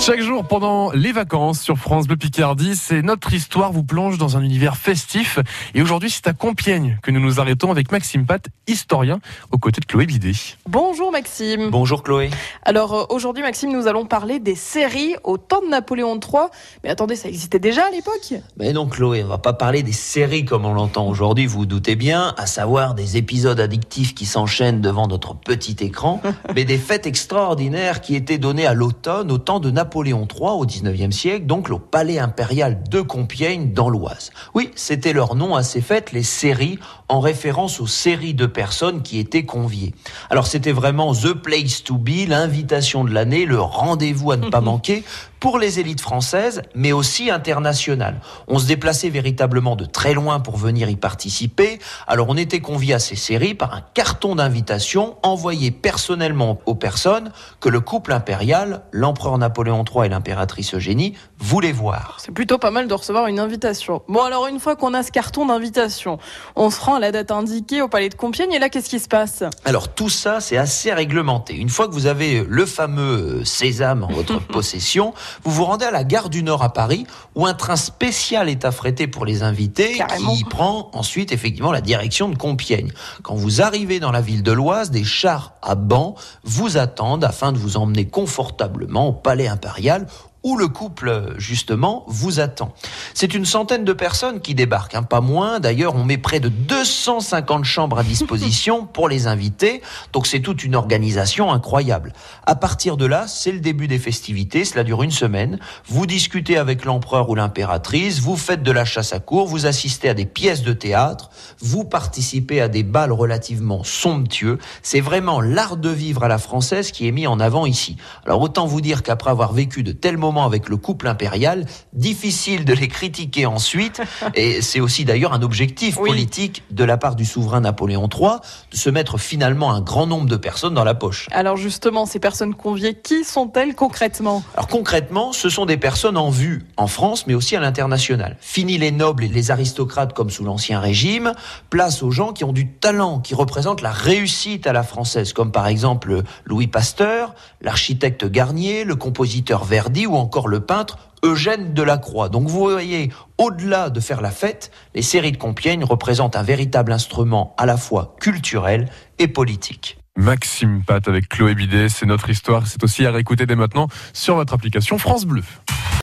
Chaque jour pendant les vacances sur France Bleu Picardie, c'est notre histoire vous plonge dans un univers festif. Et aujourd'hui, c'est à Compiègne que nous nous arrêtons avec Maxime Pat, historien, aux côtés de Chloé Bidet. Bonjour Maxime. Bonjour Chloé. Alors euh, aujourd'hui Maxime, nous allons parler des séries au temps de Napoléon III. Mais attendez, ça existait déjà à l'époque? Mais non Chloé, on va pas parler des séries comme on l'entend aujourd'hui, vous vous doutez bien, à savoir des épisodes addictifs qui s'enchaînent devant notre petit écran, mais des fêtes extraordinaires qui étaient données à l'automne au temps de Napoléon Napoléon III au 19e siècle, donc au palais impérial de Compiègne dans l'Oise. Oui, c'était leur nom à ces fêtes, les séries, en référence aux séries de personnes qui étaient conviées. Alors c'était vraiment the place to be, l'invitation de l'année, le rendez-vous à ne pas manquer pour les élites françaises, mais aussi internationales. On se déplaçait véritablement de très loin pour venir y participer. Alors on était convié à ces séries par un carton d'invitation envoyé personnellement aux personnes que le couple impérial, l'empereur Napoléon III et l'impératrice Eugénie, voulaient voir. C'est plutôt pas mal de recevoir une invitation. Bon alors une fois qu'on a ce carton d'invitation, on se rend à la date indiquée au palais de Compiègne et là qu'est-ce qui se passe? Alors tout ça c'est assez réglementé. Une fois que vous avez le fameux sésame en votre possession, vous vous rendez à la gare du Nord à Paris, où un train spécial est affrété pour les invités, qui prend ensuite effectivement la direction de Compiègne. Quand vous arrivez dans la ville de l'Oise, des chars à bancs vous attendent afin de vous emmener confortablement au palais impérial salariale où le couple, justement, vous attend. C'est une centaine de personnes qui débarquent, hein, pas moins. D'ailleurs, on met près de 250 chambres à disposition pour les invités. Donc c'est toute une organisation incroyable. À partir de là, c'est le début des festivités. Cela dure une semaine. Vous discutez avec l'empereur ou l'impératrice, vous faites de la chasse à cour, vous assistez à des pièces de théâtre, vous participez à des bals relativement somptueux. C'est vraiment l'art de vivre à la française qui est mis en avant ici. Alors autant vous dire qu'après avoir vécu de tels moments avec le couple impérial, difficile de les critiquer ensuite. Et c'est aussi d'ailleurs un objectif politique de la part du souverain Napoléon III de se mettre finalement un grand nombre de personnes dans la poche. Alors justement, ces personnes conviées, qui sont-elles concrètement? Alors concrètement, ce sont des personnes en vue en France, mais aussi à l'international. Fini les nobles et les aristocrates comme sous l'Ancien Régime, place aux gens qui ont du talent, qui représentent la réussite à la française, comme par exemple Louis Pasteur, l'architecte Garnier, le compositeur Verdi ou encore le peintre Eugène Delacroix. Donc vous voyez, au-delà de faire la fête, les séries de Compiègne représentent un véritable instrument à la fois culturel et politique. Maxime Pat avec Chloé Bidet, c'est notre histoire, c'est aussi à réécouter dès maintenant sur votre application France Bleu.